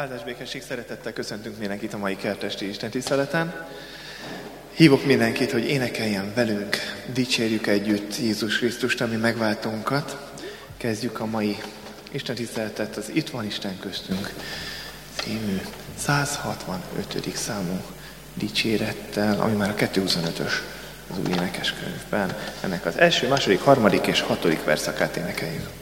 Áldás békesség szeretettel köszöntünk mindenkit a mai kertesti Isten tiszteleten. Hívok mindenkit, hogy énekeljen velünk, dicsérjük együtt Jézus Krisztust, ami megváltónkat. Kezdjük a mai Isten tiszteletet, az Itt van Isten köztünk című 165. számú dicsérettel, ami már a 225-ös az új énekeskönyvben. Ennek az első, második, harmadik és hatodik verszakát énekeljük.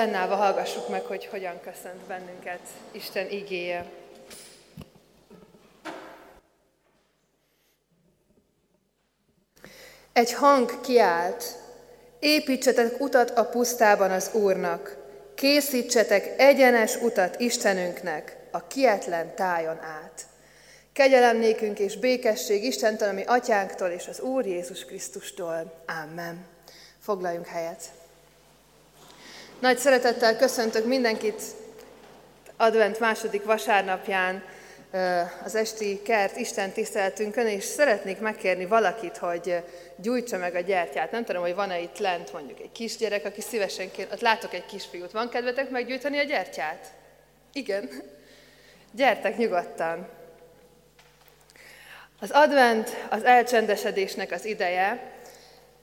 Fennállva hallgassuk meg, hogy hogyan köszönt bennünket Isten igéje. Egy hang kiált, építsetek utat a pusztában az Úrnak, készítsetek egyenes utat Istenünknek a kietlen tájon át. Kegyelem nékünk és békesség Istentől, ami atyánktól és az Úr Jézus Krisztustól. Amen. Foglaljunk helyet. Nagy szeretettel köszöntök mindenkit advent második vasárnapján az esti kert Isten tiszteltünkön, és szeretnék megkérni valakit, hogy gyújtsa meg a gyertyát. Nem tudom, hogy van-e itt lent mondjuk egy kisgyerek, aki szívesen kér, ott látok egy kisfiút. Van kedvetek meggyújtani a gyertyát? Igen. Gyertek nyugodtan. Az advent az elcsendesedésnek az ideje.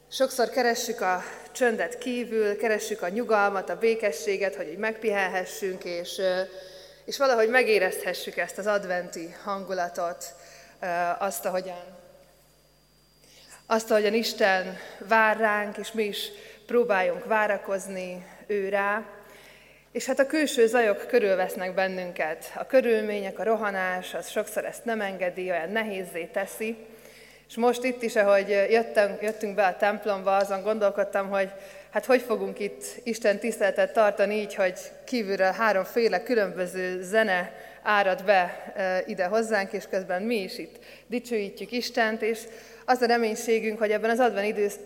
Sokszor keressük a csöndet kívül, keressük a nyugalmat, a békességet, hogy így megpihenhessünk, és, és valahogy megérezhessük ezt az adventi hangulatot, azt, ahogyan, azt, ahogyan Isten vár ránk, és mi is próbáljunk várakozni ő rá, és hát a külső zajok körülvesznek bennünket. A körülmények, a rohanás, az sokszor ezt nem engedi, olyan nehézé teszi. És most itt is, ahogy jöttünk, jöttünk be a templomba, azon gondolkodtam, hogy hát hogy fogunk itt Isten tiszteletet tartani így, hogy kívülről háromféle különböző zene árad be e, ide hozzánk, és közben mi is itt dicsőítjük Istent, és az a reménységünk, hogy ebben az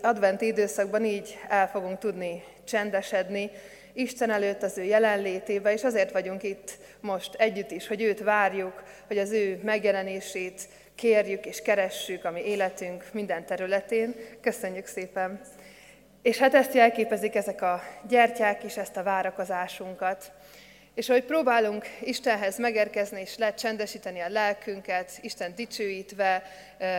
adventi időszakban így el fogunk tudni csendesedni, Isten előtt az ő jelenlétébe, és azért vagyunk itt most együtt is, hogy őt várjuk, hogy az ő megjelenését kérjük és keressük a mi életünk minden területén. Köszönjük szépen! És hát ezt jelképezik ezek a gyertyák is, ezt a várakozásunkat. És ahogy próbálunk Istenhez megérkezni és lecsendesíteni a lelkünket, Isten dicsőítve,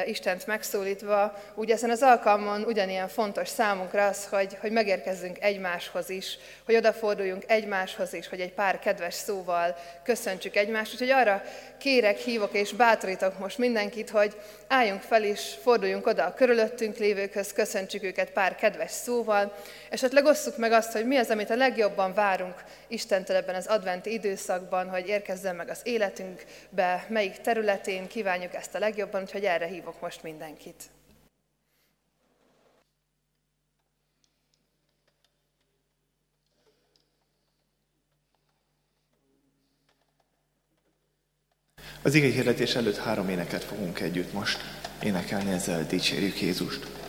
Istent megszólítva, úgy ezen az alkalmon ugyanilyen fontos számunkra az, hogy, hogy megérkezzünk egymáshoz is, hogy odaforduljunk egymáshoz is, hogy egy pár kedves szóval köszöntsük egymást. Úgyhogy arra kérek, hívok és bátorítok most mindenkit, hogy álljunk fel és forduljunk oda a körülöttünk lévőkhöz, köszöntsük őket pár kedves szóval, esetleg osszuk meg azt, hogy mi az, amit a legjobban várunk Istentől ebben az adventi időszakban, hogy érkezzen meg az életünkbe, melyik területén kívánjuk ezt a legjobban, úgyhogy erre hívok most mindenkit. Az ige előtt három éneket fogunk együtt most énekelni, ezzel dicsérjük Jézust.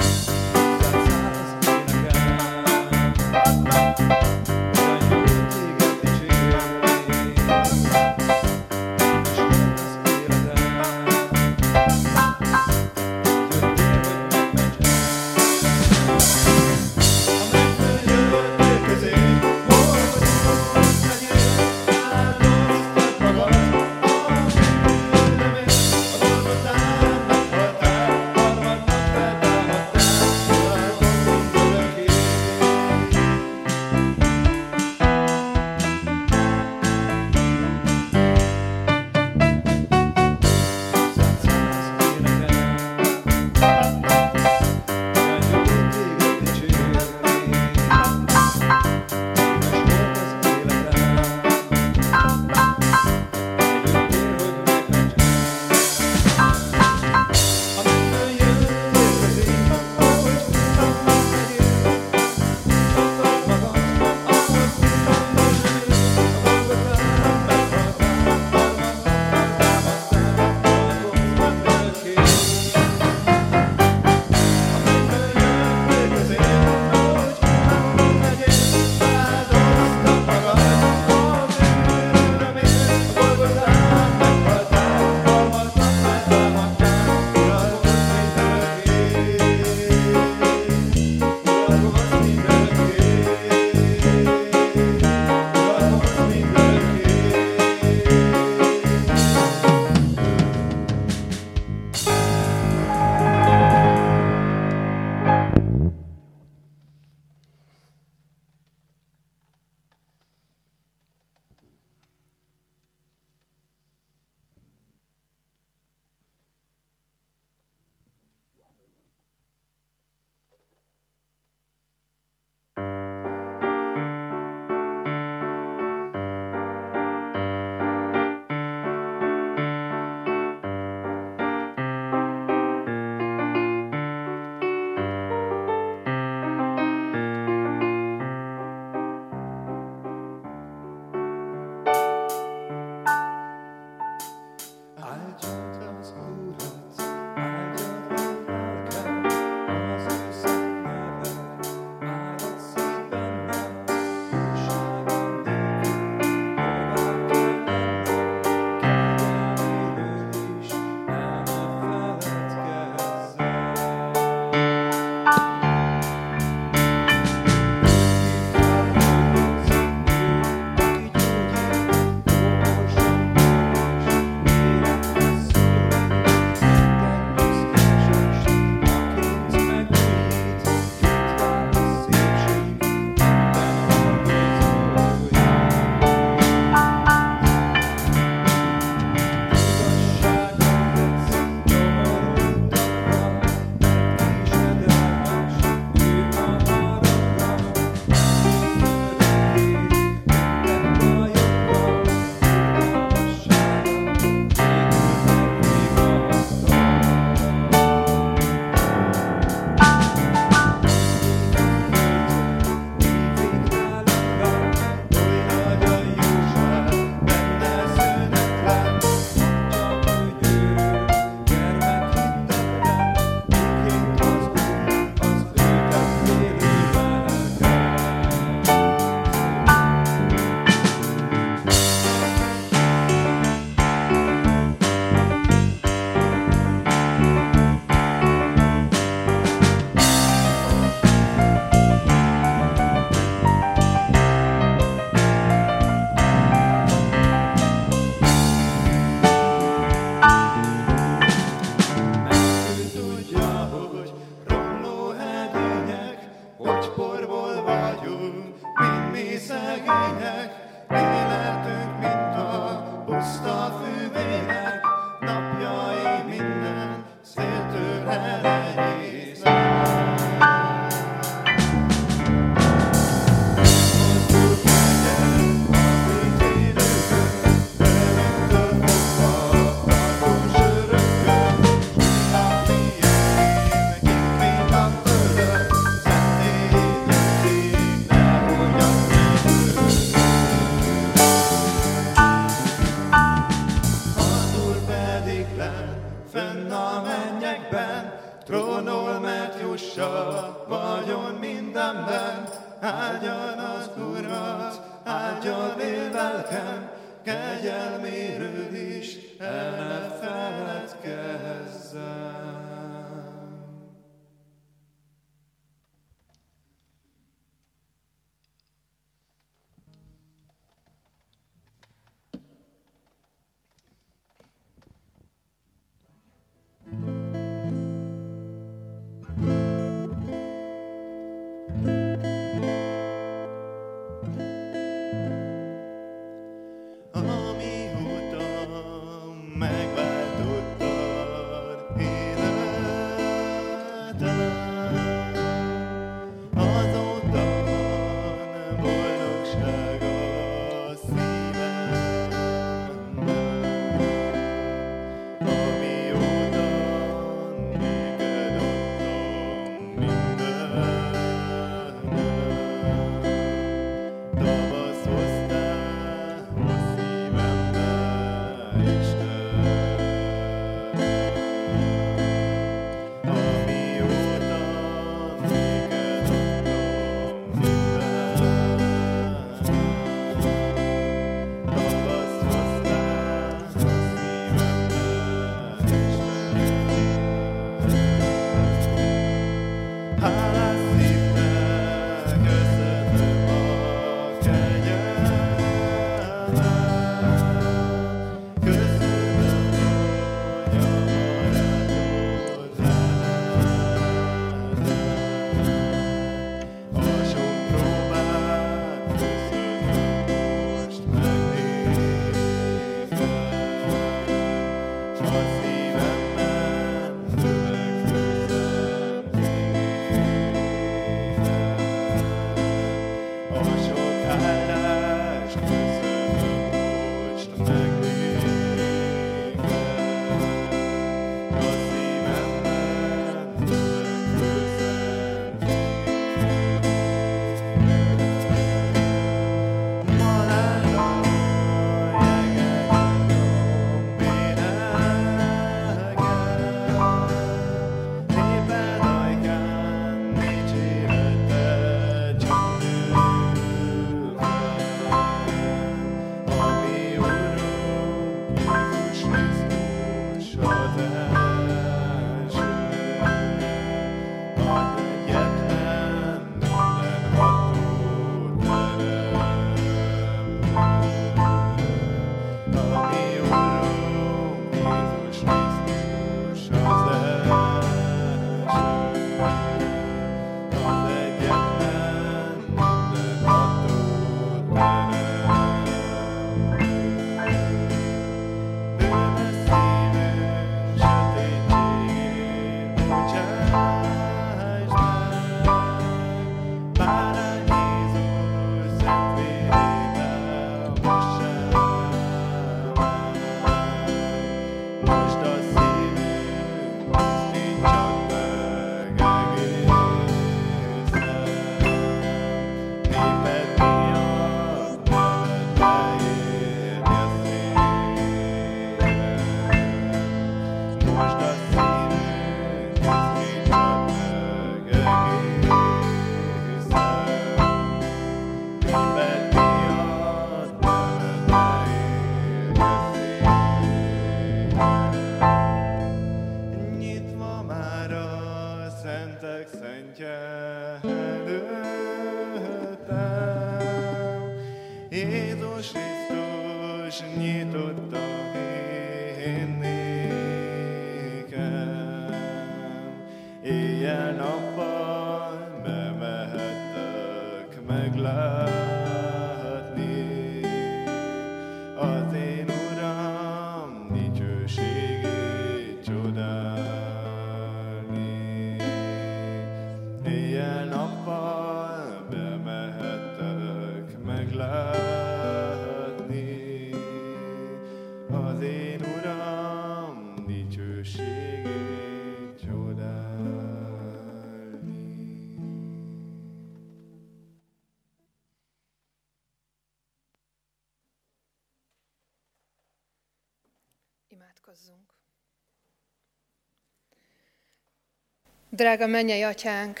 Drága mennyei atyánk,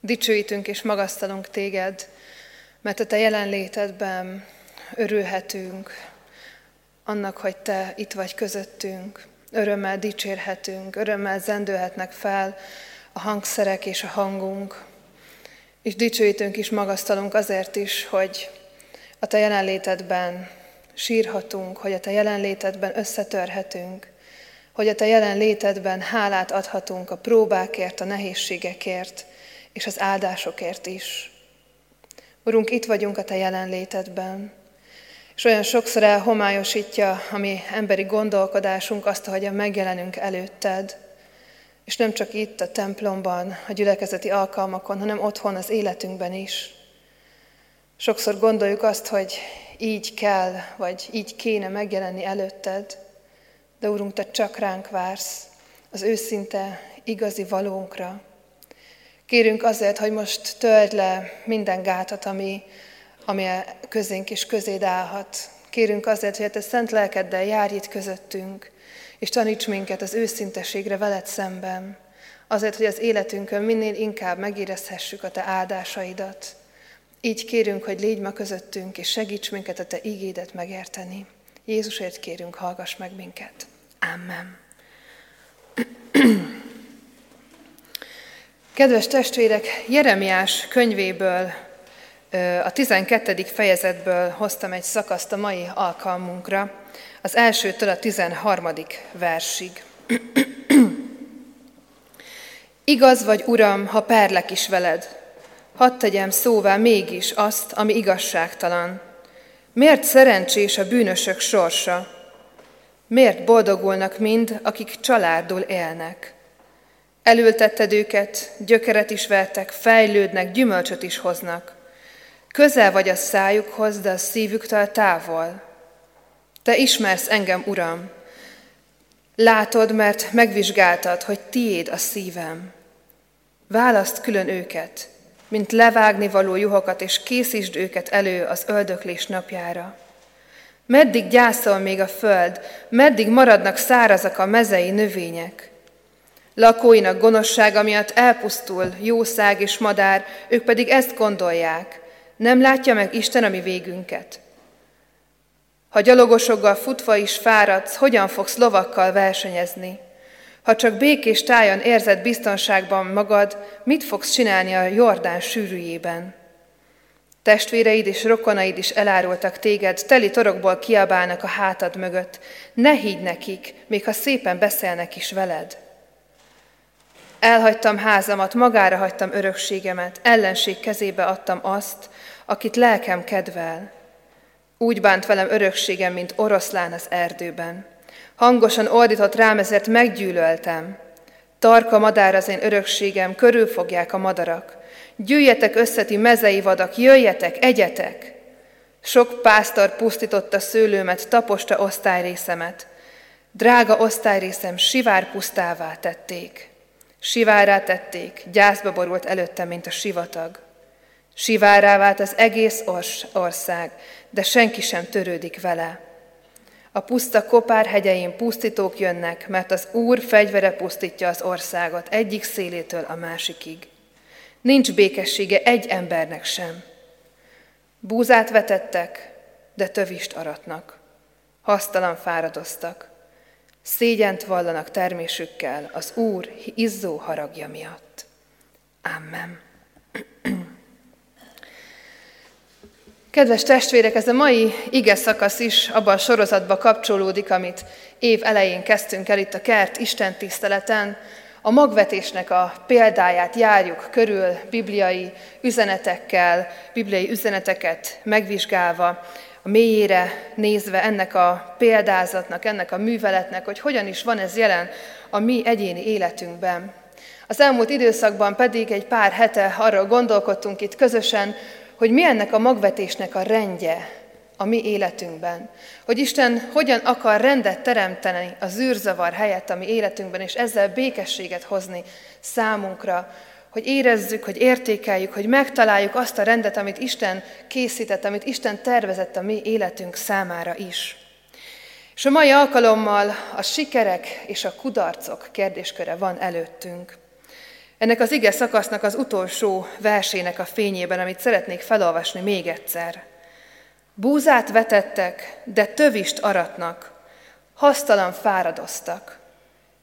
dicsőítünk és magasztalunk téged, mert a te jelenlétedben örülhetünk, annak, hogy Te itt vagy közöttünk. Örömmel dicsérhetünk, örömmel zendőhetnek fel a hangszerek és a hangunk. És dicsőítünk is, magasztalunk azért is, hogy a Te jelenlétedben sírhatunk, hogy a Te jelenlétedben összetörhetünk, hogy a Te jelenlétedben hálát adhatunk a próbákért, a nehézségekért és az áldásokért is. Urunk, itt vagyunk a Te jelenlétedben, és olyan sokszor elhomályosítja a mi emberi gondolkodásunk azt, a megjelenünk előtted, és nem csak itt a templomban, a gyülekezeti alkalmakon, hanem otthon az életünkben is. Sokszor gondoljuk azt, hogy így kell, vagy így kéne megjelenni előtted, de Úrunk, Te csak ránk vársz, az őszinte, igazi valónkra. Kérünk azért, hogy most töld le minden gátat, ami, ami közénk is közéd állhat. Kérünk azért, hogy a Te szent lelkeddel járj itt közöttünk, és taníts minket az őszinteségre veled szemben, azért, hogy az életünkön minél inkább megérezhessük a Te áldásaidat. Így kérünk, hogy légy ma közöttünk, és segíts minket a Te igédet megérteni. Jézusért kérünk, hallgass meg minket. Amen. Kedves testvérek, Jeremiás könyvéből, a 12. fejezetből hoztam egy szakaszt a mai alkalmunkra, az elsőtől a 13. versig. Igaz vagy, Uram, ha perlek is veled, hadd tegyem szóvá mégis azt, ami igazságtalan. Miért szerencsés a bűnösök sorsa? Miért boldogulnak mind, akik családul élnek? Elültetted őket, gyökeret is vertek, fejlődnek, gyümölcsöt is hoznak. Közel vagy a szájukhoz, de a szívüktől távol. Te ismersz engem, Uram. Látod, mert megvizsgáltad, hogy tiéd a szívem. Választ külön őket, mint levágni való juhokat, és készítsd őket elő az öldöklés napjára. Meddig gyászol még a föld, meddig maradnak szárazak a mezei növények? Lakóinak gonoszsága miatt elpusztul jószág és madár, ők pedig ezt gondolják. Nem látja meg Isten a mi végünket. Ha gyalogosoggal futva is fáradsz, hogyan fogsz lovakkal versenyezni? Ha csak békés tájon érzed biztonságban magad, mit fogsz csinálni a Jordán sűrűjében? Testvéreid és rokonaid is elárultak téged, teli torokból kiabálnak a hátad mögött. Ne higgy nekik, még ha szépen beszélnek is veled. Elhagytam házamat, magára hagytam örökségemet, ellenség kezébe adtam azt, akit lelkem kedvel. Úgy bánt velem örökségem, mint oroszlán az erdőben. Hangosan ordított rám, ezért meggyűlöltem. Tarka madár az én örökségem, körülfogják a madarak. Gyűjjetek összeti mezei vadak, jöjjetek, egyetek! Sok pásztor pusztította szőlőmet, taposta osztályrészemet. Drága osztályrészem sivár pusztává tették. Sivárá tették, gyászba borult előttem, mint a sivatag. Sivárá vált az egész ország, de senki sem törődik vele. A puszta kopár hegyein pusztítók jönnek, mert az Úr fegyvere pusztítja az országot egyik szélétől a másikig. Nincs békessége egy embernek sem. Búzát vetettek, de tövist aratnak. Hasztalan fáradoztak. Szégyent vallanak termésükkel az Úr izzó haragja miatt. Amen. Kedves testvérek, ez a mai ige szakasz is abban a sorozatba kapcsolódik, amit év elején kezdtünk el itt a kert Isten tiszteleten. A magvetésnek a példáját járjuk körül bibliai üzenetekkel, bibliai üzeneteket megvizsgálva, a mélyére nézve ennek a példázatnak, ennek a műveletnek, hogy hogyan is van ez jelen a mi egyéni életünkben. Az elmúlt időszakban pedig egy pár hete arról gondolkodtunk itt közösen, hogy mi ennek a magvetésnek a rendje a mi életünkben. Hogy Isten hogyan akar rendet teremteni a zűrzavar helyett a mi életünkben, és ezzel békességet hozni számunkra, hogy érezzük, hogy értékeljük, hogy megtaláljuk azt a rendet, amit Isten készített, amit Isten tervezett a mi életünk számára is. És a mai alkalommal a sikerek és a kudarcok kérdésköre van előttünk. Ennek az ige szakasznak az utolsó versének a fényében, amit szeretnék felolvasni még egyszer. Búzát vetettek, de tövist aratnak, hasztalan fáradoztak.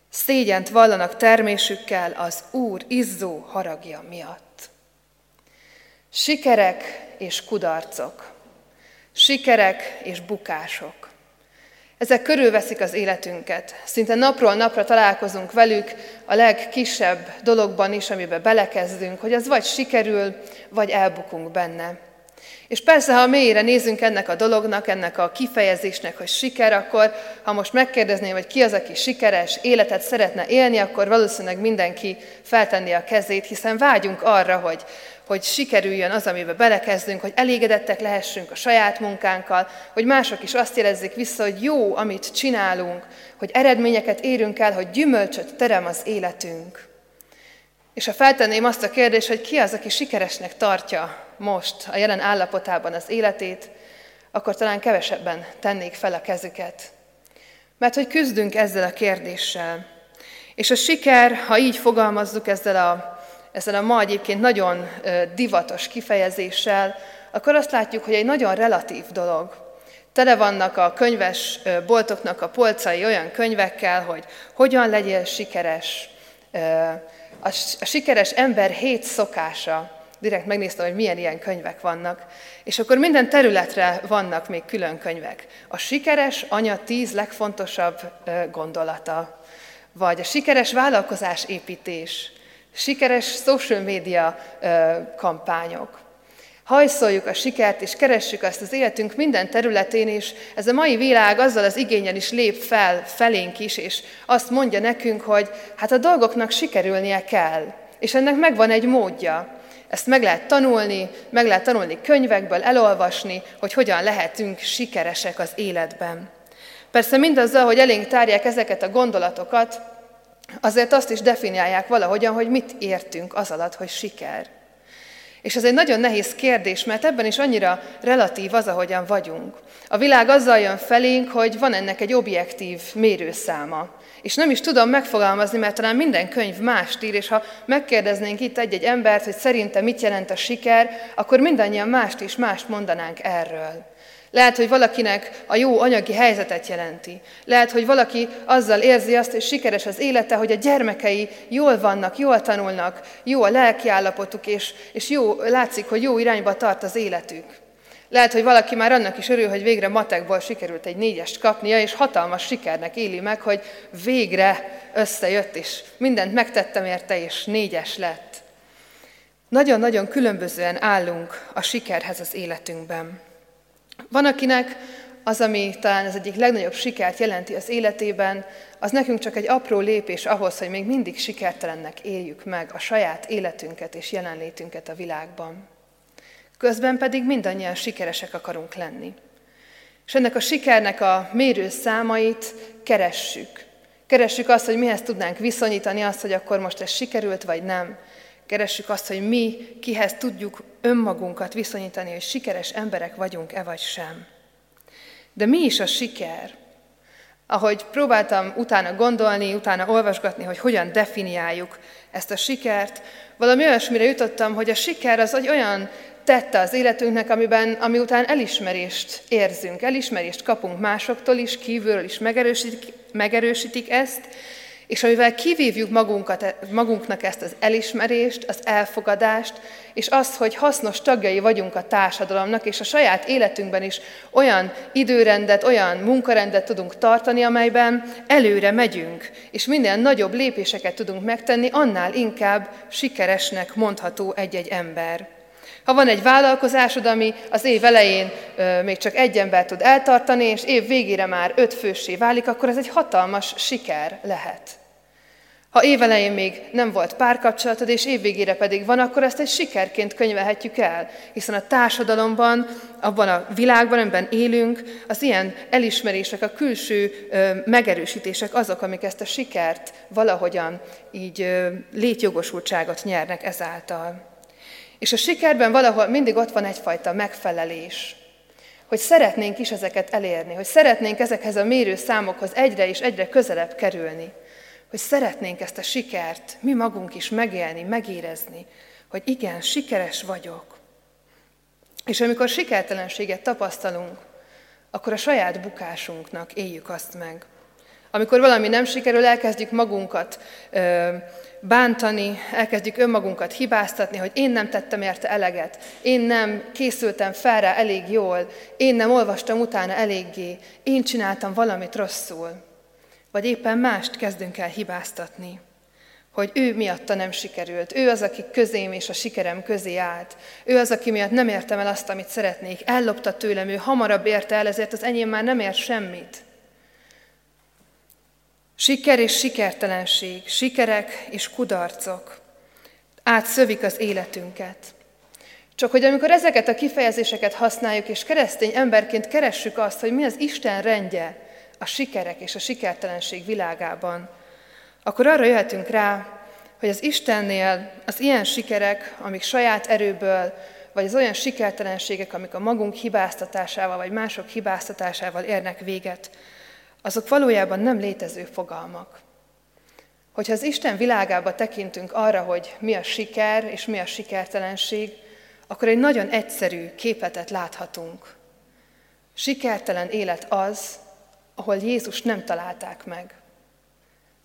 Szégyent vallanak termésükkel az Úr izzó haragja miatt. Sikerek és kudarcok, sikerek és bukások. Ezek körülveszik az életünket. Szinte napról napra találkozunk velük a legkisebb dologban is, amiben belekezdünk, hogy az vagy sikerül, vagy elbukunk benne. És persze, ha mélyre nézünk ennek a dolognak, ennek a kifejezésnek, hogy siker, akkor ha most megkérdezném, hogy ki az, aki sikeres életet szeretne élni, akkor valószínűleg mindenki feltenni a kezét, hiszen vágyunk arra, hogy, hogy sikerüljön az, amiben belekezdünk, hogy elégedettek lehessünk a saját munkánkkal, hogy mások is azt érezzék vissza, hogy jó, amit csinálunk, hogy eredményeket érünk el, hogy gyümölcsöt terem az életünk. És ha feltenném azt a kérdést, hogy ki az, aki sikeresnek tartja most a jelen állapotában az életét, akkor talán kevesebben tennék fel a kezüket. Mert hogy küzdünk ezzel a kérdéssel. És a siker, ha így fogalmazzuk ezzel a, ezzel a ma egyébként nagyon divatos kifejezéssel, akkor azt látjuk, hogy egy nagyon relatív dolog. Tele vannak a könyves boltoknak a polcai olyan könyvekkel, hogy hogyan legyél sikeres, a sikeres ember hét szokása, direkt megnéztem, hogy milyen ilyen könyvek vannak. És akkor minden területre vannak még külön könyvek. A sikeres anya tíz legfontosabb gondolata, vagy a sikeres vállalkozás építés, sikeres social media kampányok. Hajszoljuk a sikert, és keressük azt az életünk minden területén, és ez a mai világ azzal az igényen is lép fel felénk is, és azt mondja nekünk, hogy hát a dolgoknak sikerülnie kell, és ennek megvan egy módja. Ezt meg lehet tanulni, meg lehet tanulni könyvekből, elolvasni, hogy hogyan lehetünk sikeresek az életben. Persze mindazzal, hogy elénk tárják ezeket a gondolatokat, azért azt is definiálják valahogyan, hogy mit értünk az alatt, hogy siker. És ez egy nagyon nehéz kérdés, mert ebben is annyira relatív az, ahogyan vagyunk. A világ azzal jön felénk, hogy van ennek egy objektív mérőszáma. És nem is tudom megfogalmazni, mert talán minden könyv mást ír, és ha megkérdeznénk itt egy-egy embert, hogy szerinte mit jelent a siker, akkor mindannyian mást is mást mondanánk erről. Lehet, hogy valakinek a jó anyagi helyzetet jelenti. Lehet, hogy valaki azzal érzi azt, hogy sikeres az élete, hogy a gyermekei jól vannak, jól tanulnak, jó a lelkiállapotuk, és, és jó, látszik, hogy jó irányba tart az életük. Lehet, hogy valaki már annak is örül, hogy végre matekból sikerült egy négyest kapnia, és hatalmas sikernek éli meg, hogy végre összejött, és mindent megtettem érte, és négyes lett. Nagyon-nagyon különbözően állunk a sikerhez az életünkben. Van, akinek az, ami talán az egyik legnagyobb sikert jelenti az életében, az nekünk csak egy apró lépés ahhoz, hogy még mindig sikertelennek éljük meg a saját életünket és jelenlétünket a világban. Közben pedig mindannyian sikeresek akarunk lenni. És ennek a sikernek a mérő számait keressük. Keressük azt, hogy mihez tudnánk viszonyítani azt, hogy akkor most ez sikerült, vagy nem. Keressük azt, hogy mi kihez tudjuk önmagunkat viszonyítani, hogy sikeres emberek vagyunk-e vagy sem. De mi is a siker? Ahogy próbáltam utána gondolni, utána olvasgatni, hogy hogyan definiáljuk ezt a sikert, valami olyasmire jutottam, hogy a siker az egy olyan tette az életünknek, amiben, ami után elismerést érzünk, elismerést kapunk másoktól is, kívülről is megerősítik, megerősítik ezt, és amivel kivívjuk magunkat, magunknak ezt az elismerést, az elfogadást, és azt, hogy hasznos tagjai vagyunk a társadalomnak, és a saját életünkben is olyan időrendet, olyan munkarendet tudunk tartani, amelyben előre megyünk, és minden nagyobb lépéseket tudunk megtenni, annál inkább sikeresnek mondható egy-egy ember. Ha van egy vállalkozásod, ami az év elején ö, még csak egy ember tud eltartani, és év végére már öt fősé válik, akkor ez egy hatalmas siker lehet. Ha évelején még nem volt párkapcsolatod, és évvégére pedig van, akkor ezt egy sikerként könyvelhetjük el, hiszen a társadalomban, abban a világban, amiben élünk, az ilyen elismerések, a külső ö, megerősítések azok, amik ezt a sikert valahogyan így ö, létjogosultságot nyernek ezáltal. És a sikerben valahol mindig ott van egyfajta megfelelés, hogy szeretnénk is ezeket elérni, hogy szeretnénk ezekhez a mérő számokhoz egyre és egyre közelebb kerülni hogy szeretnénk ezt a sikert mi magunk is megélni, megérezni, hogy igen, sikeres vagyok. És amikor sikertelenséget tapasztalunk, akkor a saját bukásunknak éljük azt meg. Amikor valami nem sikerül, elkezdjük magunkat ö, bántani, elkezdjük önmagunkat hibáztatni, hogy én nem tettem érte eleget, én nem készültem fel rá elég jól, én nem olvastam utána eléggé, én csináltam valamit rosszul. Vagy éppen mást kezdünk el hibáztatni, hogy ő miatta nem sikerült, ő az, aki közém és a sikerem közé állt, ő az, aki miatt nem értem el azt, amit szeretnék, ellopta tőlem, ő hamarabb érte el, ezért az enyém már nem ér semmit. Siker és sikertelenség, sikerek és kudarcok. Átszövik az életünket. Csak hogy amikor ezeket a kifejezéseket használjuk, és keresztény emberként keressük azt, hogy mi az Isten rendje a sikerek és a sikertelenség világában, akkor arra jöhetünk rá, hogy az Istennél az ilyen sikerek, amik saját erőből, vagy az olyan sikertelenségek, amik a magunk hibáztatásával, vagy mások hibáztatásával érnek véget, azok valójában nem létező fogalmak. Hogyha az Isten világába tekintünk arra, hogy mi a siker és mi a sikertelenség, akkor egy nagyon egyszerű képletet láthatunk. Sikertelen élet az, ahol Jézus nem találták meg,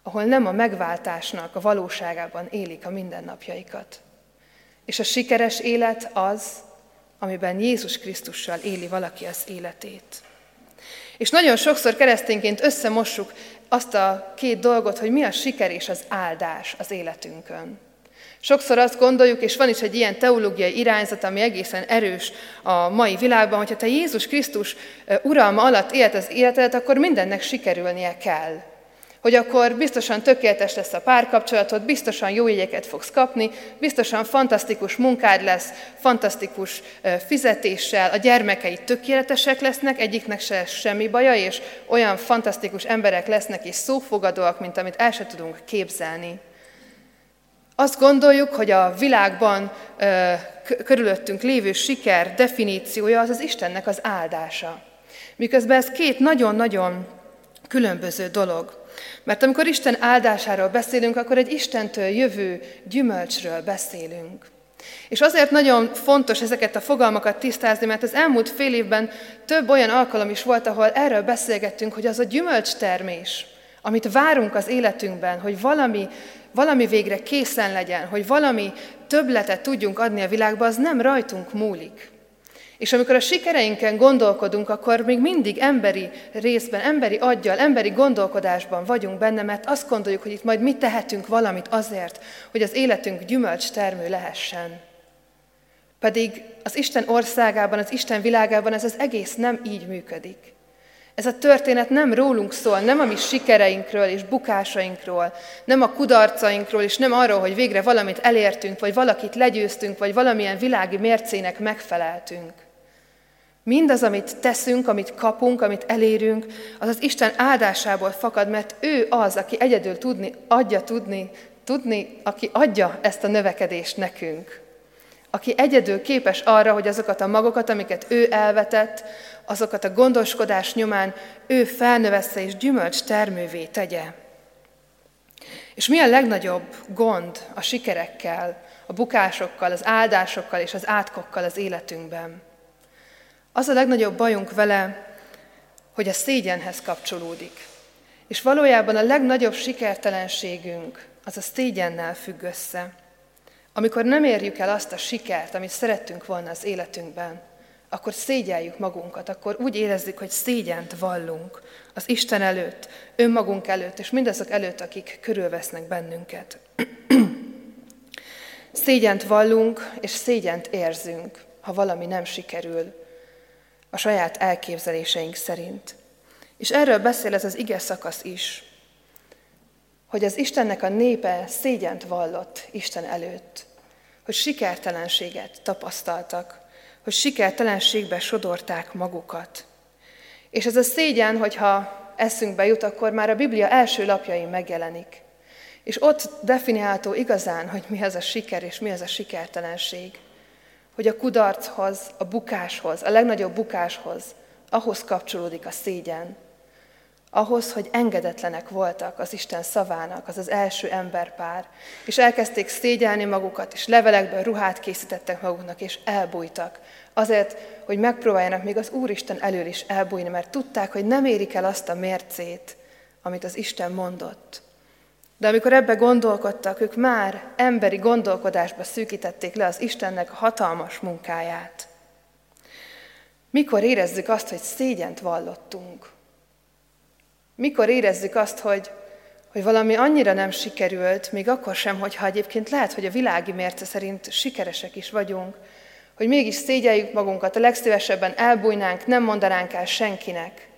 ahol nem a megváltásnak a valóságában élik a mindennapjaikat. És a sikeres élet az, amiben Jézus Krisztussal éli valaki az életét. És nagyon sokszor keresztényként összemossuk azt a két dolgot, hogy mi a siker és az áldás az életünkön. Sokszor azt gondoljuk, és van is egy ilyen teológiai irányzat, ami egészen erős a mai világban, hogyha te Jézus Krisztus uralma alatt élt az életedet, akkor mindennek sikerülnie kell hogy akkor biztosan tökéletes lesz a párkapcsolatod, biztosan jó jegyeket fogsz kapni, biztosan fantasztikus munkád lesz, fantasztikus fizetéssel, a gyermekeid tökéletesek lesznek, egyiknek se semmi baja, és olyan fantasztikus emberek lesznek és szófogadóak, mint amit el se tudunk képzelni. Azt gondoljuk, hogy a világban ö, körülöttünk lévő siker definíciója az az Istennek az áldása. Miközben ez két nagyon-nagyon különböző dolog. Mert amikor Isten áldásáról beszélünk, akkor egy Istentől jövő gyümölcsről beszélünk. És azért nagyon fontos ezeket a fogalmakat tisztázni, mert az elmúlt fél évben több olyan alkalom is volt, ahol erről beszélgettünk, hogy az a gyümölcstermés, amit várunk az életünkben, hogy valami, valami végre készen legyen, hogy valami többletet tudjunk adni a világba, az nem rajtunk múlik. És amikor a sikereinken gondolkodunk, akkor még mindig emberi részben, emberi aggyal, emberi gondolkodásban vagyunk benne, mert azt gondoljuk, hogy itt majd mi tehetünk valamit azért, hogy az életünk gyümölcs termő lehessen. Pedig az Isten országában, az Isten világában ez az egész nem így működik. Ez a történet nem rólunk szól, nem a mi sikereinkről és bukásainkról, nem a kudarcainkról, és nem arról, hogy végre valamit elértünk, vagy valakit legyőztünk, vagy valamilyen világi mércének megfeleltünk. Mindaz, amit teszünk, amit kapunk, amit elérünk, az az Isten áldásából fakad, mert ő az, aki egyedül tudni, adja tudni, tudni, aki adja ezt a növekedést nekünk. Aki egyedül képes arra, hogy azokat a magokat, amiket ő elvetett, azokat a gondoskodás nyomán ő felnövesze és gyümölcs termővé tegye. És mi a legnagyobb gond a sikerekkel, a bukásokkal, az áldásokkal és az átkokkal az életünkben? Az a legnagyobb bajunk vele, hogy a szégyenhez kapcsolódik. És valójában a legnagyobb sikertelenségünk az a szégyennel függ össze. Amikor nem érjük el azt a sikert, amit szerettünk volna az életünkben, akkor szégyeljük magunkat, akkor úgy érezzük, hogy szégyent vallunk az Isten előtt, önmagunk előtt, és mindazok előtt, akik körülvesznek bennünket. szégyent vallunk, és szégyent érzünk, ha valami nem sikerül, a saját elképzeléseink szerint. És erről beszél ez az ige szakasz is, hogy az Istennek a népe szégyent vallott Isten előtt, hogy sikertelenséget tapasztaltak, hogy sikertelenségbe sodorták magukat. És ez a szégyen, hogyha eszünkbe jut, akkor már a Biblia első lapjain megjelenik. És ott definiálható igazán, hogy mi az a siker és mi az a sikertelenség hogy a kudarchoz, a bukáshoz, a legnagyobb bukáshoz, ahhoz kapcsolódik a szégyen. Ahhoz, hogy engedetlenek voltak az Isten szavának, az az első emberpár, és elkezdték szégyelni magukat, és levelekből ruhát készítettek maguknak, és elbújtak. Azért, hogy megpróbáljanak még az Úristen elől is elbújni, mert tudták, hogy nem érik el azt a mércét, amit az Isten mondott. De amikor ebbe gondolkodtak, ők már emberi gondolkodásba szűkítették le az Istennek a hatalmas munkáját. Mikor érezzük azt, hogy szégyent vallottunk? Mikor érezzük azt, hogy, hogy valami annyira nem sikerült, még akkor sem, hogyha egyébként lehet, hogy a világi mérce szerint sikeresek is vagyunk, hogy mégis szégyeljük magunkat, a legszívesebben elbújnánk, nem mondanánk el senkinek.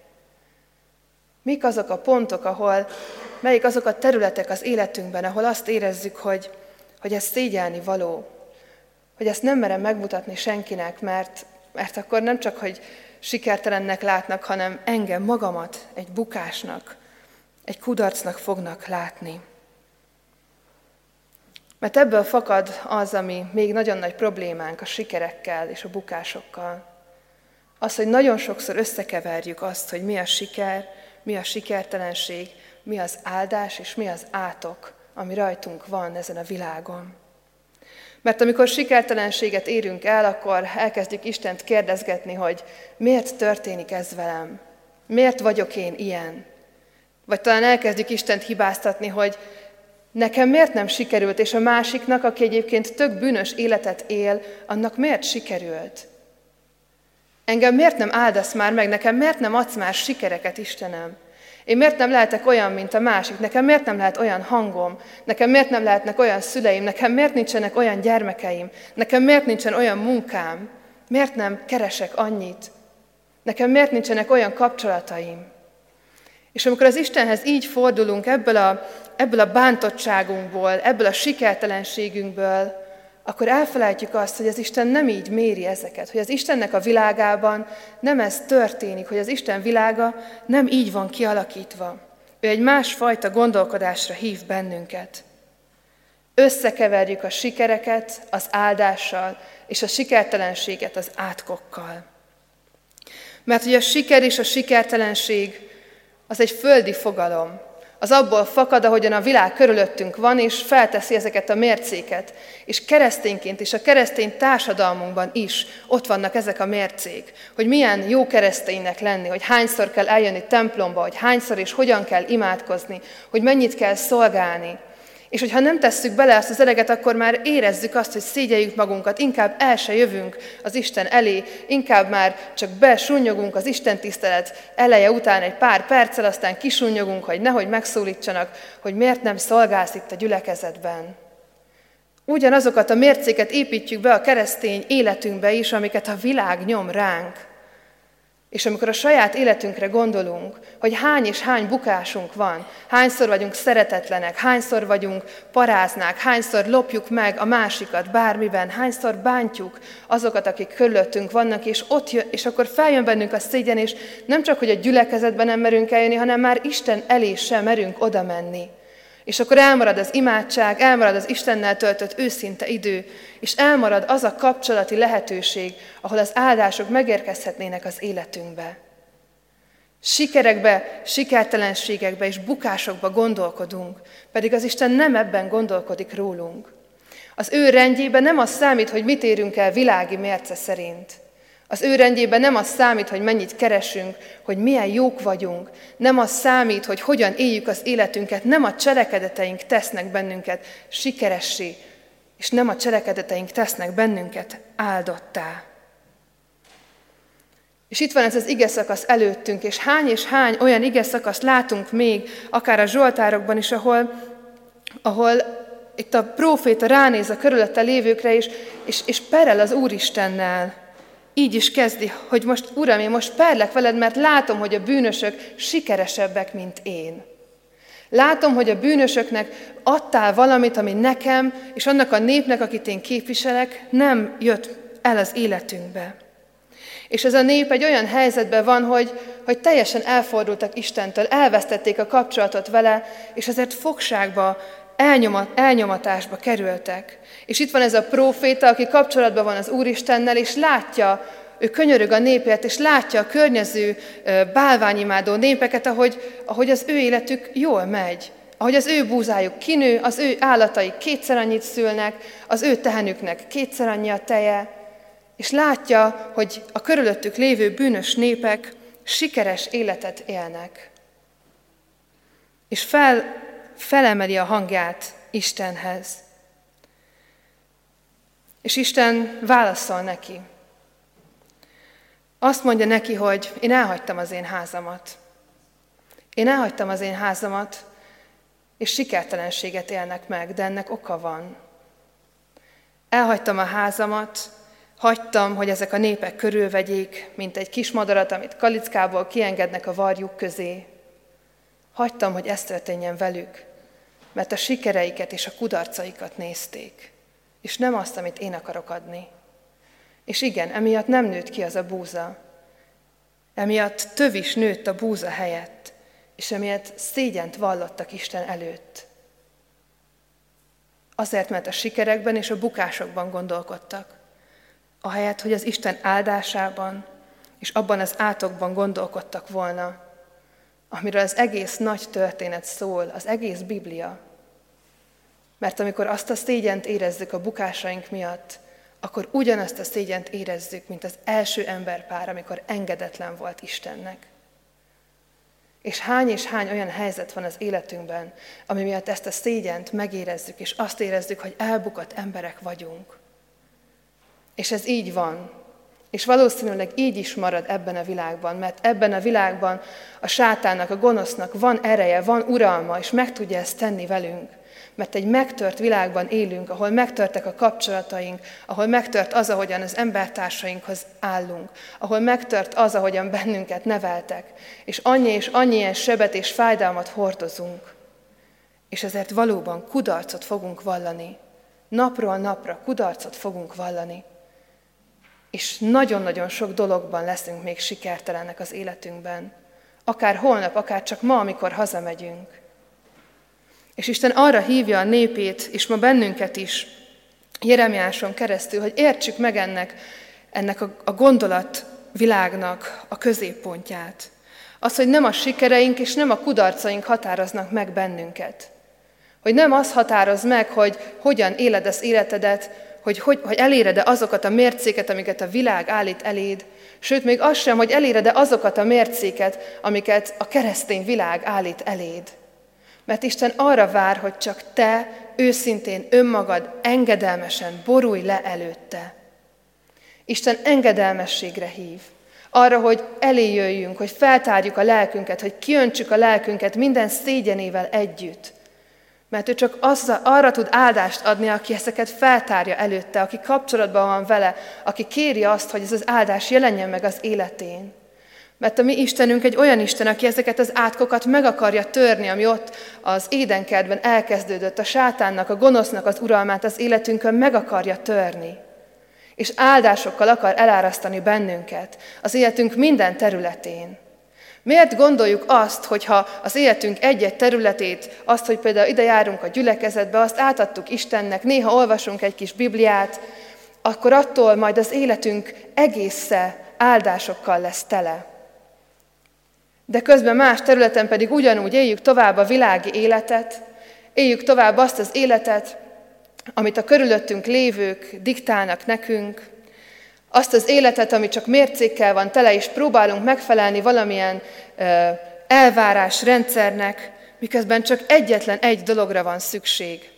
Mik azok a pontok, ahol, melyik azok a területek az életünkben, ahol azt érezzük, hogy, hogy ez szégyelni való, hogy ezt nem merem megmutatni senkinek, mert, mert akkor nem csak, hogy sikertelennek látnak, hanem engem, magamat egy bukásnak, egy kudarcnak fognak látni. Mert ebből fakad az, ami még nagyon nagy problémánk a sikerekkel és a bukásokkal. Az, hogy nagyon sokszor összekeverjük azt, hogy mi a siker, mi a sikertelenség, mi az áldás és mi az átok, ami rajtunk van ezen a világon. Mert amikor sikertelenséget érünk el, akkor elkezdjük Istent kérdezgetni, hogy miért történik ez velem? Miért vagyok én ilyen? Vagy talán elkezdjük Istent hibáztatni, hogy nekem miért nem sikerült, és a másiknak, aki egyébként tök bűnös életet él, annak miért sikerült? Engem miért nem áldasz már meg, nekem miért nem adsz már sikereket, Istenem? Én miért nem lehetek olyan, mint a másik? Nekem miért nem lehet olyan hangom? Nekem miért nem lehetnek olyan szüleim? Nekem miért nincsenek olyan gyermekeim? Nekem miért nincsen olyan munkám? Miért nem keresek annyit? Nekem miért nincsenek olyan kapcsolataim? És amikor az Istenhez így fordulunk ebből a, ebből a bántottságunkból, ebből a sikertelenségünkből, akkor elfelejtjük azt, hogy az Isten nem így méri ezeket, hogy az Istennek a világában nem ez történik, hogy az Isten világa nem így van kialakítva. Ő egy másfajta gondolkodásra hív bennünket. Összekeverjük a sikereket az áldással, és a sikertelenséget az átkokkal. Mert hogy a siker és a sikertelenség az egy földi fogalom, az abból fakad, ahogyan a világ körülöttünk van, és felteszi ezeket a mércéket. És keresztényként és a keresztény társadalmunkban is ott vannak ezek a mércék, hogy milyen jó kereszténynek lenni, hogy hányszor kell eljönni templomba, hogy hányszor és hogyan kell imádkozni, hogy mennyit kell szolgálni. És hogyha nem tesszük bele ezt az eleget, akkor már érezzük azt, hogy szégyeljük magunkat, inkább el se jövünk az Isten elé, inkább már csak besúnyogunk az Isten tisztelet eleje után egy pár perccel, aztán kisúnyogunk, hogy nehogy megszólítsanak, hogy miért nem szolgálsz itt a gyülekezetben. Ugyanazokat a mércéket építjük be a keresztény életünkbe is, amiket a világ nyom ránk. És amikor a saját életünkre gondolunk, hogy hány és hány bukásunk van, hányszor vagyunk szeretetlenek, hányszor vagyunk paráznák, hányszor lopjuk meg a másikat bármiben, hányszor bántjuk azokat, akik körülöttünk vannak, és, ott jön, és akkor feljön bennünk a szégyen, és nem csak, hogy a gyülekezetben nem merünk eljönni, hanem már Isten elé sem merünk oda menni. És akkor elmarad az imádság, elmarad az Istennel töltött őszinte idő, és elmarad az a kapcsolati lehetőség, ahol az áldások megérkezhetnének az életünkbe. Sikerekbe, sikertelenségekbe és bukásokba gondolkodunk, pedig az Isten nem ebben gondolkodik rólunk. Az ő rendjében nem az számít, hogy mit érünk el világi mérce szerint – az ő rendjében nem az számít, hogy mennyit keresünk, hogy milyen jók vagyunk, nem az számít, hogy hogyan éljük az életünket, nem a cselekedeteink tesznek bennünket sikeressé, és nem a cselekedeteink tesznek bennünket áldottá. És itt van ez az ige szakasz előttünk, és hány és hány olyan ige szakaszt látunk még, akár a Zsoltárokban is, ahol, ahol itt a próféta ránéz a körülötte lévőkre, és, és, és perel az Úristennel így is kezdi, hogy most, Uram, én most perlek veled, mert látom, hogy a bűnösök sikeresebbek, mint én. Látom, hogy a bűnösöknek adtál valamit, ami nekem és annak a népnek, akit én képviselek, nem jött el az életünkbe. És ez a nép egy olyan helyzetben van, hogy, hogy teljesen elfordultak Istentől, elvesztették a kapcsolatot vele, és ezért fogságba, elnyomat, elnyomatásba kerültek. És itt van ez a próféta, aki kapcsolatban van az Úristennel, és látja ő könyörög a népért, és látja a környező bálványimádó népeket, ahogy, ahogy az ő életük jól megy, ahogy az ő búzájuk kinő, az ő állatai kétszer annyit szülnek, az ő tehenüknek kétszer annyi a teje, és látja, hogy a körülöttük lévő bűnös népek sikeres életet élnek. És fel, felemeli a hangját Istenhez. És Isten válaszol neki. Azt mondja neki, hogy én elhagytam az én házamat. Én elhagytam az én házamat, és sikertelenséget élnek meg, de ennek oka van. Elhagytam a házamat, hagytam, hogy ezek a népek körülvegyék, mint egy kis madarat, amit kalickából kiengednek a varjuk közé. Hagytam, hogy ez történjen velük, mert a sikereiket és a kudarcaikat nézték, és nem azt, amit én akarok adni. És igen, emiatt nem nőtt ki az a búza. Emiatt tövis nőtt a búza helyett, és emiatt szégyent vallottak Isten előtt. Azért, mert a sikerekben és a bukásokban gondolkodtak, ahelyett, hogy az Isten áldásában és abban az átokban gondolkodtak volna, amiről az egész nagy történet szól, az egész Biblia. Mert amikor azt a szégyent érezzük a bukásaink miatt, akkor ugyanazt a szégyent érezzük, mint az első emberpár, amikor engedetlen volt Istennek. És hány és hány olyan helyzet van az életünkben, ami miatt ezt a szégyent megérezzük, és azt érezzük, hogy elbukott emberek vagyunk. És ez így van. És valószínűleg így is marad ebben a világban, mert ebben a világban a sátának, a gonosznak van ereje, van uralma, és meg tudja ezt tenni velünk mert egy megtört világban élünk, ahol megtörtek a kapcsolataink, ahol megtört az, ahogyan az embertársainkhoz állunk, ahol megtört az, ahogyan bennünket neveltek, és annyi és annyi ilyen sebet és fájdalmat hordozunk. És ezért valóban kudarcot fogunk vallani. Napról napra kudarcot fogunk vallani. És nagyon-nagyon sok dologban leszünk még sikertelenek az életünkben. Akár holnap, akár csak ma, amikor hazamegyünk. És Isten arra hívja a népét, és ma bennünket is, Jeremiáson keresztül, hogy értsük meg ennek, ennek a, a gondolat világnak a középpontját. Az, hogy nem a sikereink és nem a kudarcaink határoznak meg bennünket. Hogy nem az határoz meg, hogy hogyan éled az életedet, hogy, hogy, hogy eléred-e azokat a mércéket, amiket a világ állít eléd, sőt, még az sem, hogy eléred-e azokat a mércéket, amiket a keresztény világ állít eléd. Mert Isten arra vár, hogy csak te őszintén önmagad engedelmesen borulj le előtte. Isten engedelmességre hív. Arra, hogy eléjöjjünk, hogy feltárjuk a lelkünket, hogy kiöntsük a lelkünket minden szégyenével együtt. Mert ő csak az, arra tud áldást adni, aki ezeket feltárja előtte, aki kapcsolatban van vele, aki kéri azt, hogy ez az áldás jelenjen meg az életén. Mert a mi Istenünk egy olyan Isten, aki ezeket az átkokat meg akarja törni, ami ott az édenkertben elkezdődött, a sátánnak, a gonosznak az uralmát az életünkön meg akarja törni. És áldásokkal akar elárasztani bennünket az életünk minden területén. Miért gondoljuk azt, hogyha az életünk egy-egy területét, azt, hogy például ide járunk a gyülekezetbe, azt átadtuk Istennek, néha olvasunk egy kis Bibliát, akkor attól majd az életünk egésze áldásokkal lesz tele. De közben más területen pedig ugyanúgy éljük tovább a világi életet, éljük tovább azt az életet, amit a körülöttünk lévők diktálnak nekünk, azt az életet, ami csak mércékkel van tele, és próbálunk megfelelni valamilyen elvárás rendszernek, miközben csak egyetlen egy dologra van szükség.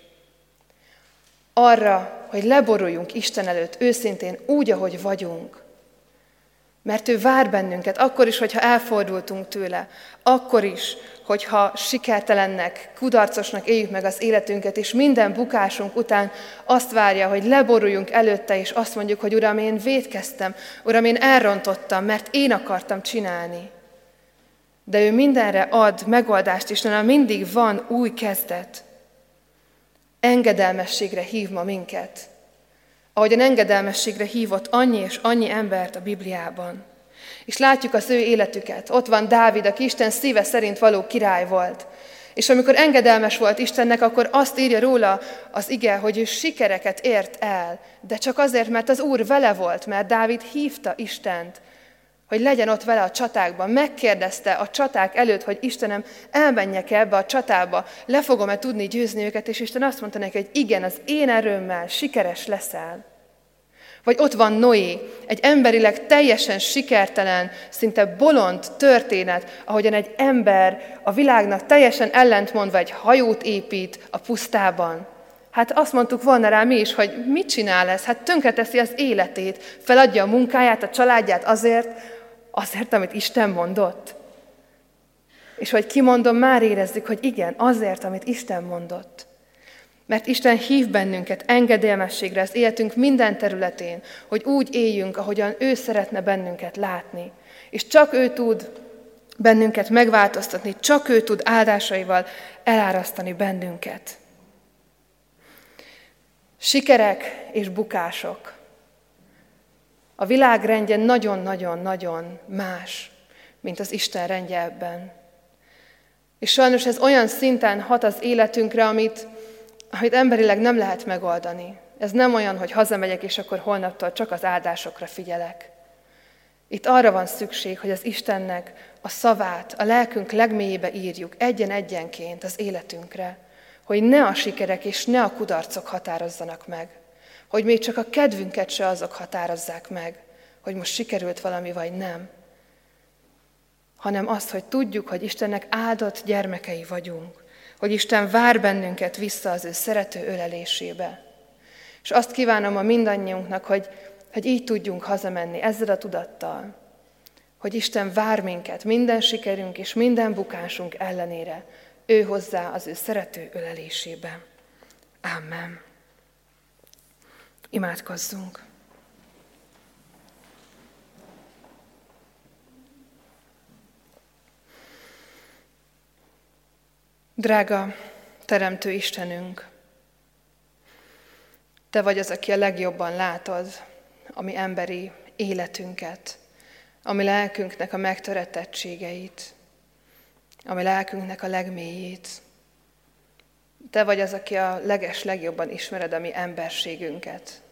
Arra, hogy leboruljunk Isten előtt őszintén úgy, ahogy vagyunk. Mert ő vár bennünket, akkor is, hogyha elfordultunk tőle, akkor is, hogyha sikertelennek, kudarcosnak éljük meg az életünket, és minden bukásunk után azt várja, hogy leboruljunk előtte, és azt mondjuk, hogy Uram, én védkeztem, Uram, én elrontottam, mert én akartam csinálni. De ő mindenre ad megoldást, és mindig van új kezdet. Engedelmességre hív ma minket ahogyan engedelmességre hívott annyi és annyi embert a Bibliában. És látjuk az ő életüket. Ott van Dávid, aki Isten szíve szerint való király volt. És amikor engedelmes volt Istennek, akkor azt írja róla az ige, hogy ő sikereket ért el, de csak azért, mert az Úr vele volt, mert Dávid hívta Istent, hogy legyen ott vele a csatákban. Megkérdezte a csaták előtt, hogy Istenem, elmenjek -e ebbe a csatába, le fogom-e tudni győzni őket, és Isten azt mondta neki, hogy igen, az én erőmmel sikeres leszel. Vagy ott van Noé, egy emberileg teljesen sikertelen, szinte bolond történet, ahogyan egy ember a világnak teljesen ellentmondva egy hajót épít a pusztában. Hát azt mondtuk volna rá mi is, hogy mit csinál ez? Hát tönkreteszi az életét, feladja a munkáját, a családját azért, azért, amit Isten mondott. És hogy kimondom, már érezzük, hogy igen, azért, amit Isten mondott. Mert Isten hív bennünket engedelmességre az életünk minden területén, hogy úgy éljünk, ahogyan ő szeretne bennünket látni. És csak ő tud bennünket megváltoztatni, csak ő tud áldásaival elárasztani bennünket. Sikerek és bukások. A világ rendje nagyon-nagyon-nagyon más, mint az Isten rendje ebben. És sajnos ez olyan szinten hat az életünkre, amit, amit emberileg nem lehet megoldani. Ez nem olyan, hogy hazamegyek, és akkor holnaptól csak az áldásokra figyelek. Itt arra van szükség, hogy az Istennek a szavát a lelkünk legmélyébe írjuk, egyen-egyenként az életünkre, hogy ne a sikerek és ne a kudarcok határozzanak meg, hogy még csak a kedvünket se azok határozzák meg, hogy most sikerült valami vagy nem, hanem azt, hogy tudjuk, hogy Istennek áldott gyermekei vagyunk, hogy Isten vár bennünket vissza az ő szerető ölelésébe. És azt kívánom a mindannyiunknak, hogy, hogy így tudjunk hazamenni ezzel a tudattal, hogy Isten vár minket minden sikerünk és minden bukásunk ellenére, ő hozzá az ő szerető ölelésébe. Amen. Imádkozzunk! Drága Teremtő Istenünk, Te vagy az, aki a legjobban látod a mi emberi életünket, a mi lelkünknek a megtöretettségeit, a mi lelkünknek a legmélyét. Te vagy az, aki a leges legjobban ismered a mi emberségünket,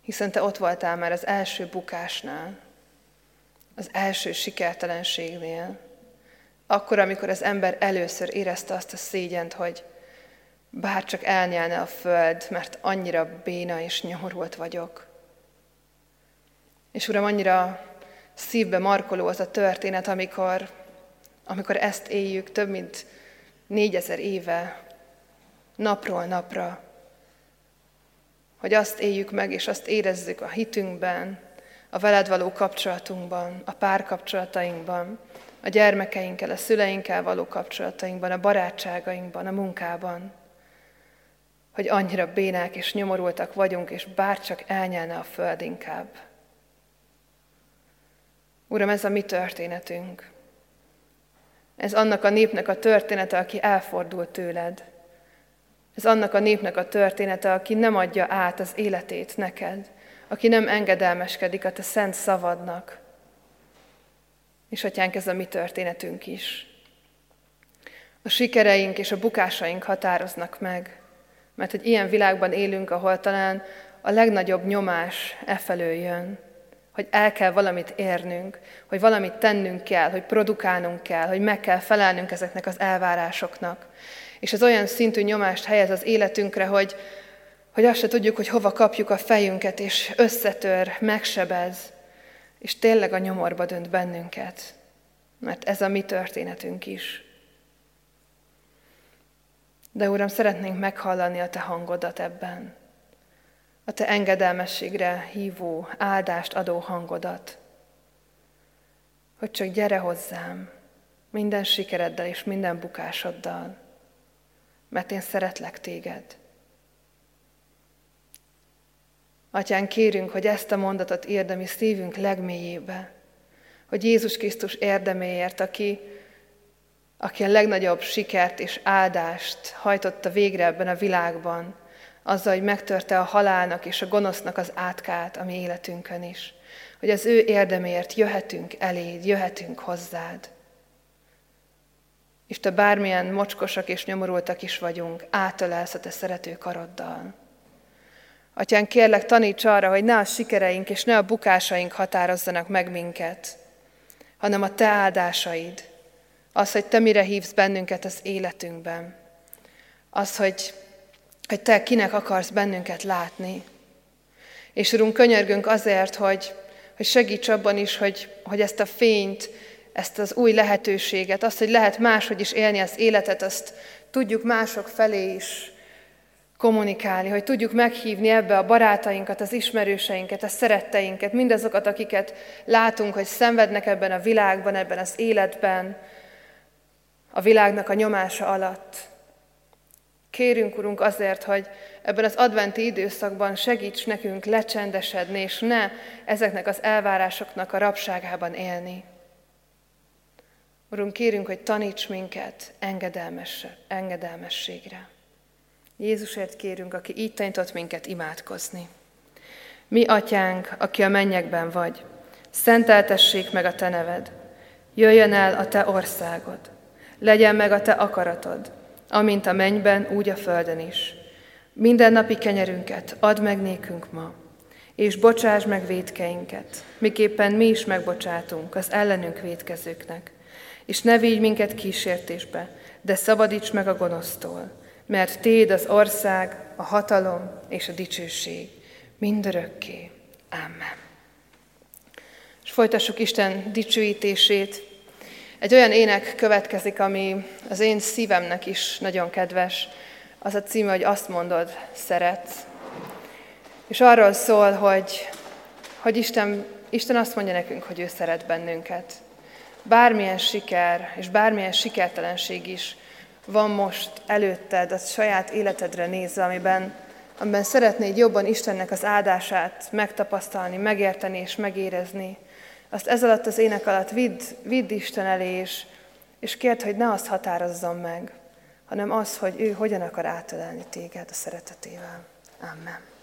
hiszen Te ott voltál már az első bukásnál, az első sikertelenségnél, akkor, amikor az ember először érezte azt a szégyent, hogy bár csak elnyelne a föld, mert annyira béna és nyomorult vagyok. És Uram, annyira szívbe markoló az a történet, amikor, amikor ezt éljük több mint négyezer éve, napról napra, hogy azt éljük meg, és azt érezzük a hitünkben, a veled való kapcsolatunkban, a párkapcsolatainkban, a gyermekeinkkel, a szüleinkkel való kapcsolatainkban, a barátságainkban, a munkában, hogy annyira bénák és nyomorultak vagyunk, és bárcsak elnyelne a föld inkább. Uram, ez a mi történetünk. Ez annak a népnek a története, aki elfordult tőled. Ez annak a népnek a története, aki nem adja át az életét neked, aki nem engedelmeskedik a te szent szavadnak, és atyánk, ez a mi történetünk is. A sikereink és a bukásaink határoznak meg, mert egy ilyen világban élünk, ahol talán a legnagyobb nyomás e felől jön, hogy el kell valamit érnünk, hogy valamit tennünk kell, hogy produkálnunk kell, hogy meg kell felelnünk ezeknek az elvárásoknak. És ez olyan szintű nyomást helyez az életünkre, hogy, hogy azt se tudjuk, hogy hova kapjuk a fejünket, és összetör, megsebez, és tényleg a nyomorba dönt bennünket, mert ez a mi történetünk is. De Uram, szeretnénk meghallani a Te hangodat ebben, a Te engedelmességre hívó, áldást adó hangodat, hogy csak gyere hozzám minden sikereddel és minden bukásoddal, mert én szeretlek téged. Atyán, kérünk, hogy ezt a mondatot érdemi szívünk legmélyébe, hogy Jézus Krisztus érdeméért, aki, aki a legnagyobb sikert és áldást hajtotta végre ebben a világban, azzal, hogy megtörte a halálnak és a gonosznak az átkát a mi életünkön is, hogy az ő érdeméért jöhetünk eléd, jöhetünk hozzád. és te bármilyen mocskosak és nyomorultak is vagyunk, átölelsz a te szerető karoddal. Atyán, kérlek, taníts arra, hogy ne a sikereink és ne a bukásaink határozzanak meg minket, hanem a te áldásaid, az, hogy te mire hívsz bennünket az életünkben, az, hogy, hogy te kinek akarsz bennünket látni. És Urunk, könyörgünk azért, hogy, hogy segíts abban is, hogy, hogy ezt a fényt, ezt az új lehetőséget, azt, hogy lehet máshogy is élni az életet, azt tudjuk mások felé is kommunikálni, hogy tudjuk meghívni ebbe a barátainkat, az ismerőseinket, a szeretteinket, mindazokat, akiket látunk, hogy szenvednek ebben a világban, ebben az életben, a világnak a nyomása alatt. Kérünk, Urunk, azért, hogy ebben az adventi időszakban segíts nekünk lecsendesedni, és ne ezeknek az elvárásoknak a rabságában élni. Urunk, kérünk, hogy taníts minket engedelmes, engedelmességre. Jézusért kérünk, aki így tanított minket imádkozni. Mi, atyánk, aki a mennyekben vagy, szenteltessék meg a te neved, jöjjön el a te országod, legyen meg a te akaratod, amint a mennyben, úgy a földön is. Minden napi kenyerünket add meg nékünk ma, és bocsáss meg védkeinket, miképpen mi is megbocsátunk az ellenünk védkezőknek. És ne vigy minket kísértésbe, de szabadíts meg a gonosztól, mert Téd az ország, a hatalom és a dicsőség mindörökké. Amen. És folytassuk Isten dicsőítését. Egy olyan ének következik, ami az én szívemnek is nagyon kedves. Az a címe, hogy azt mondod, szeretsz. És arról szól, hogy, hogy Isten, Isten azt mondja nekünk, hogy ő szeret bennünket. Bármilyen siker és bármilyen sikertelenség is van most előtted, a saját életedre nézve, amiben, amiben szeretnéd jobban Istennek az áldását megtapasztalni, megérteni és megérezni, azt ez alatt az ének alatt vidd, vidd Isten elé, és, és kérd, hogy ne azt határozzon meg, hanem az, hogy ő hogyan akar átölelni téged a szeretetével. Amen.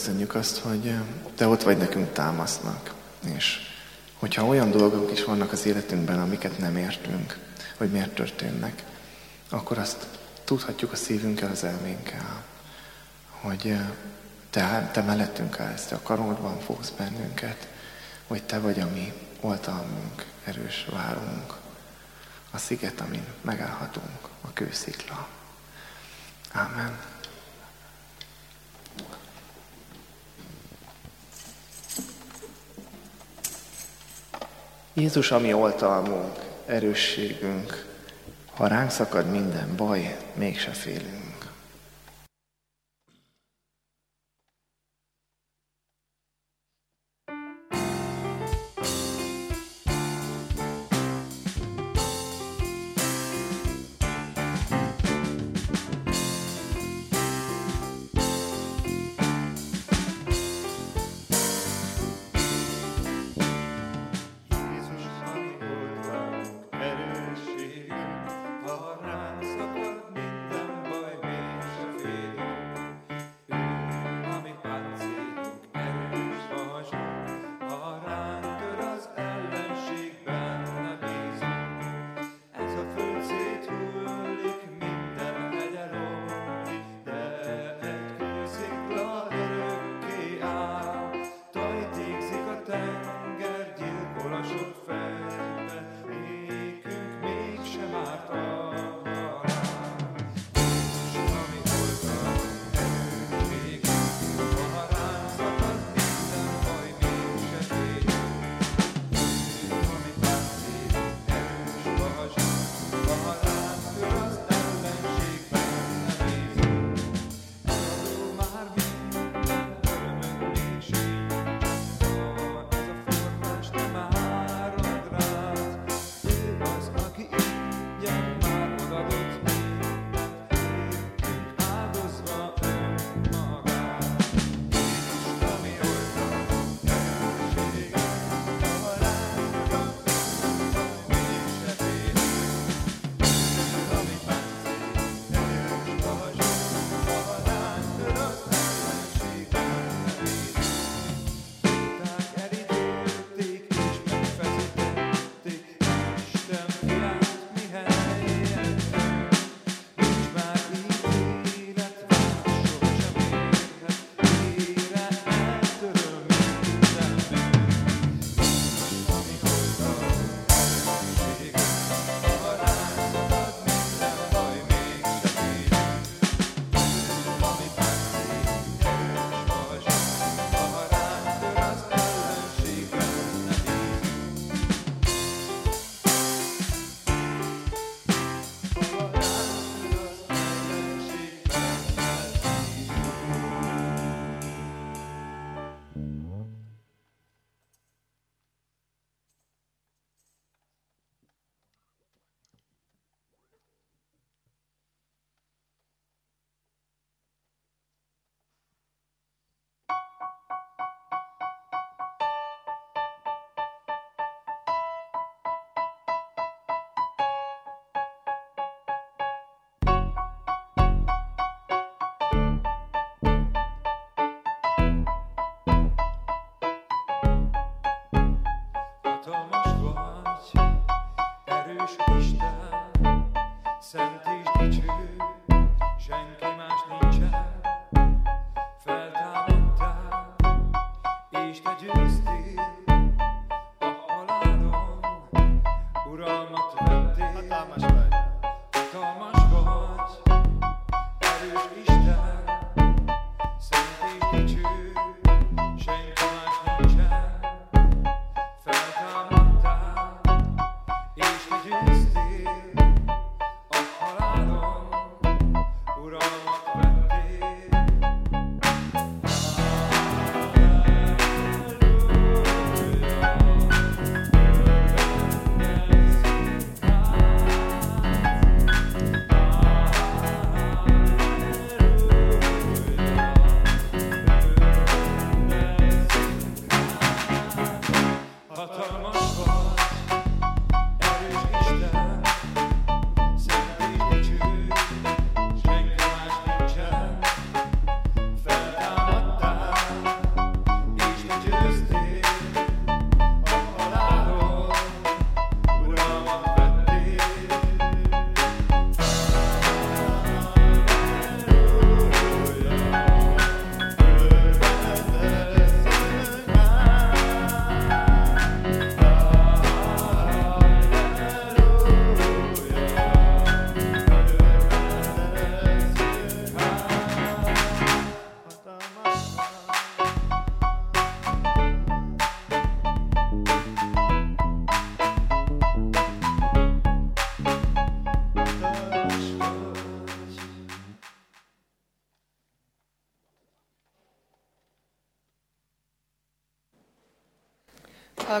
Köszönjük azt, hogy Te ott vagy nekünk támasznak, és hogyha olyan dolgok is vannak az életünkben, amiket nem értünk, hogy miért történnek, akkor azt tudhatjuk a szívünkkel, az elménkkel, hogy te, te mellettünk állsz, te a karodban fogsz bennünket, hogy te vagy a mi oltalmunk, erős várunk, a sziget, amin megállhatunk, a kőszikla. Amen. Jézus, ami oltalmunk, erősségünk, ha ránk szakad minden baj, mégse félünk.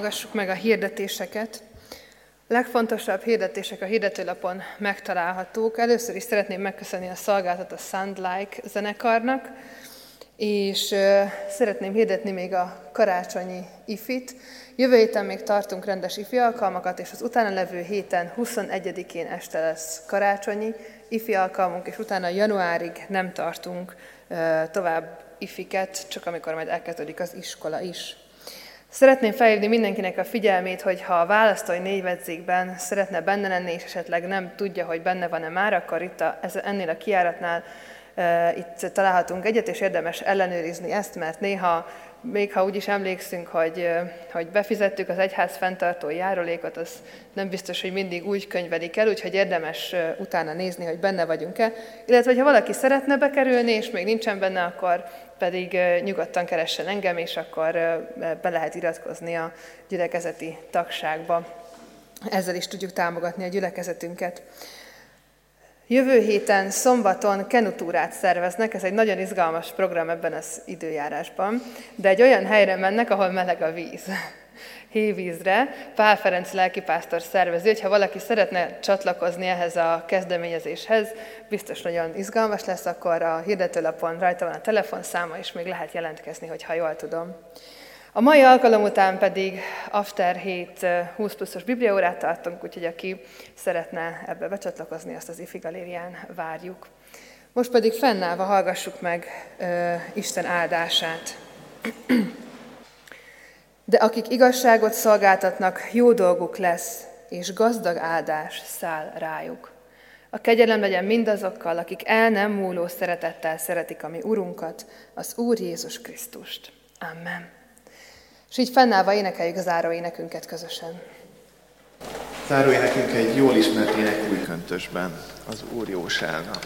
Hallgassuk meg a hirdetéseket. A legfontosabb hirdetések a hirdetőlapon megtalálhatók. Először is szeretném megköszönni a szolgáltat a Soundlike zenekarnak, és szeretném hirdetni még a karácsonyi ifit. Jövő héten még tartunk rendes ifi alkalmakat, és az utána levő héten 21-én este lesz karácsonyi ifi alkalmunk, és utána januárig nem tartunk tovább ifiket, csak amikor majd elkezdődik az iskola is. Szeretném felhívni mindenkinek a figyelmét, hogy ha a választói névedzékben szeretne benne lenni, és esetleg nem tudja, hogy benne van-e már, akkor itt a, ez, ennél a kiáratnál e, itt találhatunk egyet, és érdemes ellenőrizni ezt, mert néha még ha úgy is emlékszünk, hogy, hogy befizettük az egyház fenntartó járulékot, az nem biztos, hogy mindig úgy könyvelik el, úgyhogy érdemes utána nézni, hogy benne vagyunk-e. Illetve, ha valaki szeretne bekerülni, és még nincsen benne, akkor pedig nyugodtan keressen engem, és akkor be lehet iratkozni a gyülekezeti tagságba. Ezzel is tudjuk támogatni a gyülekezetünket. Jövő héten szombaton kenutúrát szerveznek, ez egy nagyon izgalmas program ebben az időjárásban, de egy olyan helyre mennek, ahol meleg a víz. Hévízre. Pál Ferenc lelkipásztor szervezi, hogyha valaki szeretne csatlakozni ehhez a kezdeményezéshez, biztos nagyon izgalmas lesz, akkor a hirdetőlapon rajta van a telefonszáma, és még lehet jelentkezni, hogyha jól tudom. A mai alkalom után pedig After 7 20 pluszos bibliaórát tartunk, úgyhogy aki szeretne ebbe becsatlakozni, azt az IFI galérián várjuk. Most pedig fennállva hallgassuk meg uh, Isten áldását. De akik igazságot szolgáltatnak, jó dolguk lesz, és gazdag áldás száll rájuk. A kegyelem legyen mindazokkal, akik el nem múló szeretettel szeretik a mi Urunkat, az Úr Jézus Krisztust. Amen. És így fennállva énekeljük az énekünket közösen. énekünk egy jól ismert ének köntösben, az Úr jósága.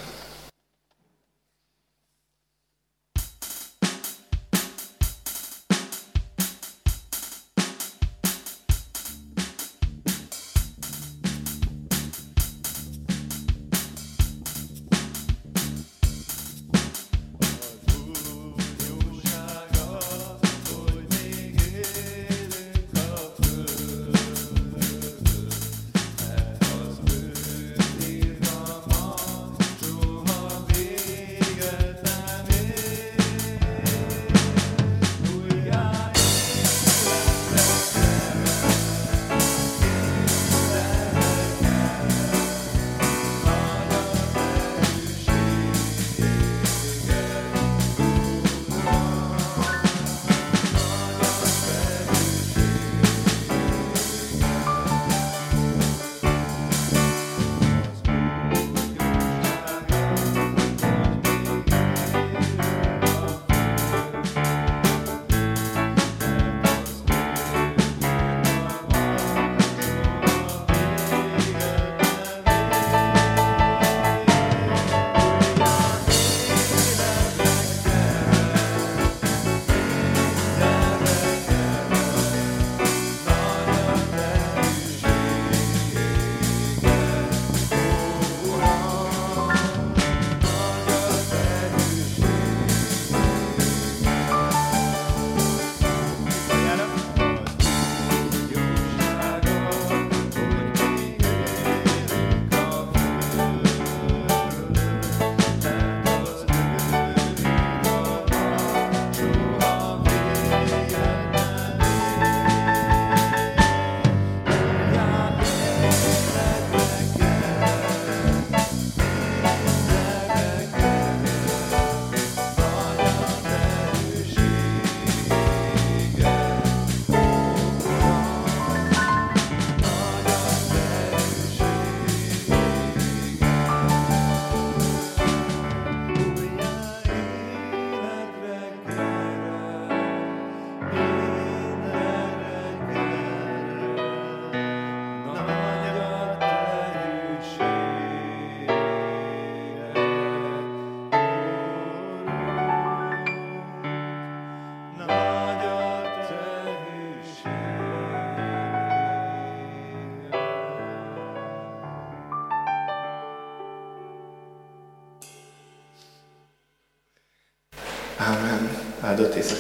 Áldott mindenkinek.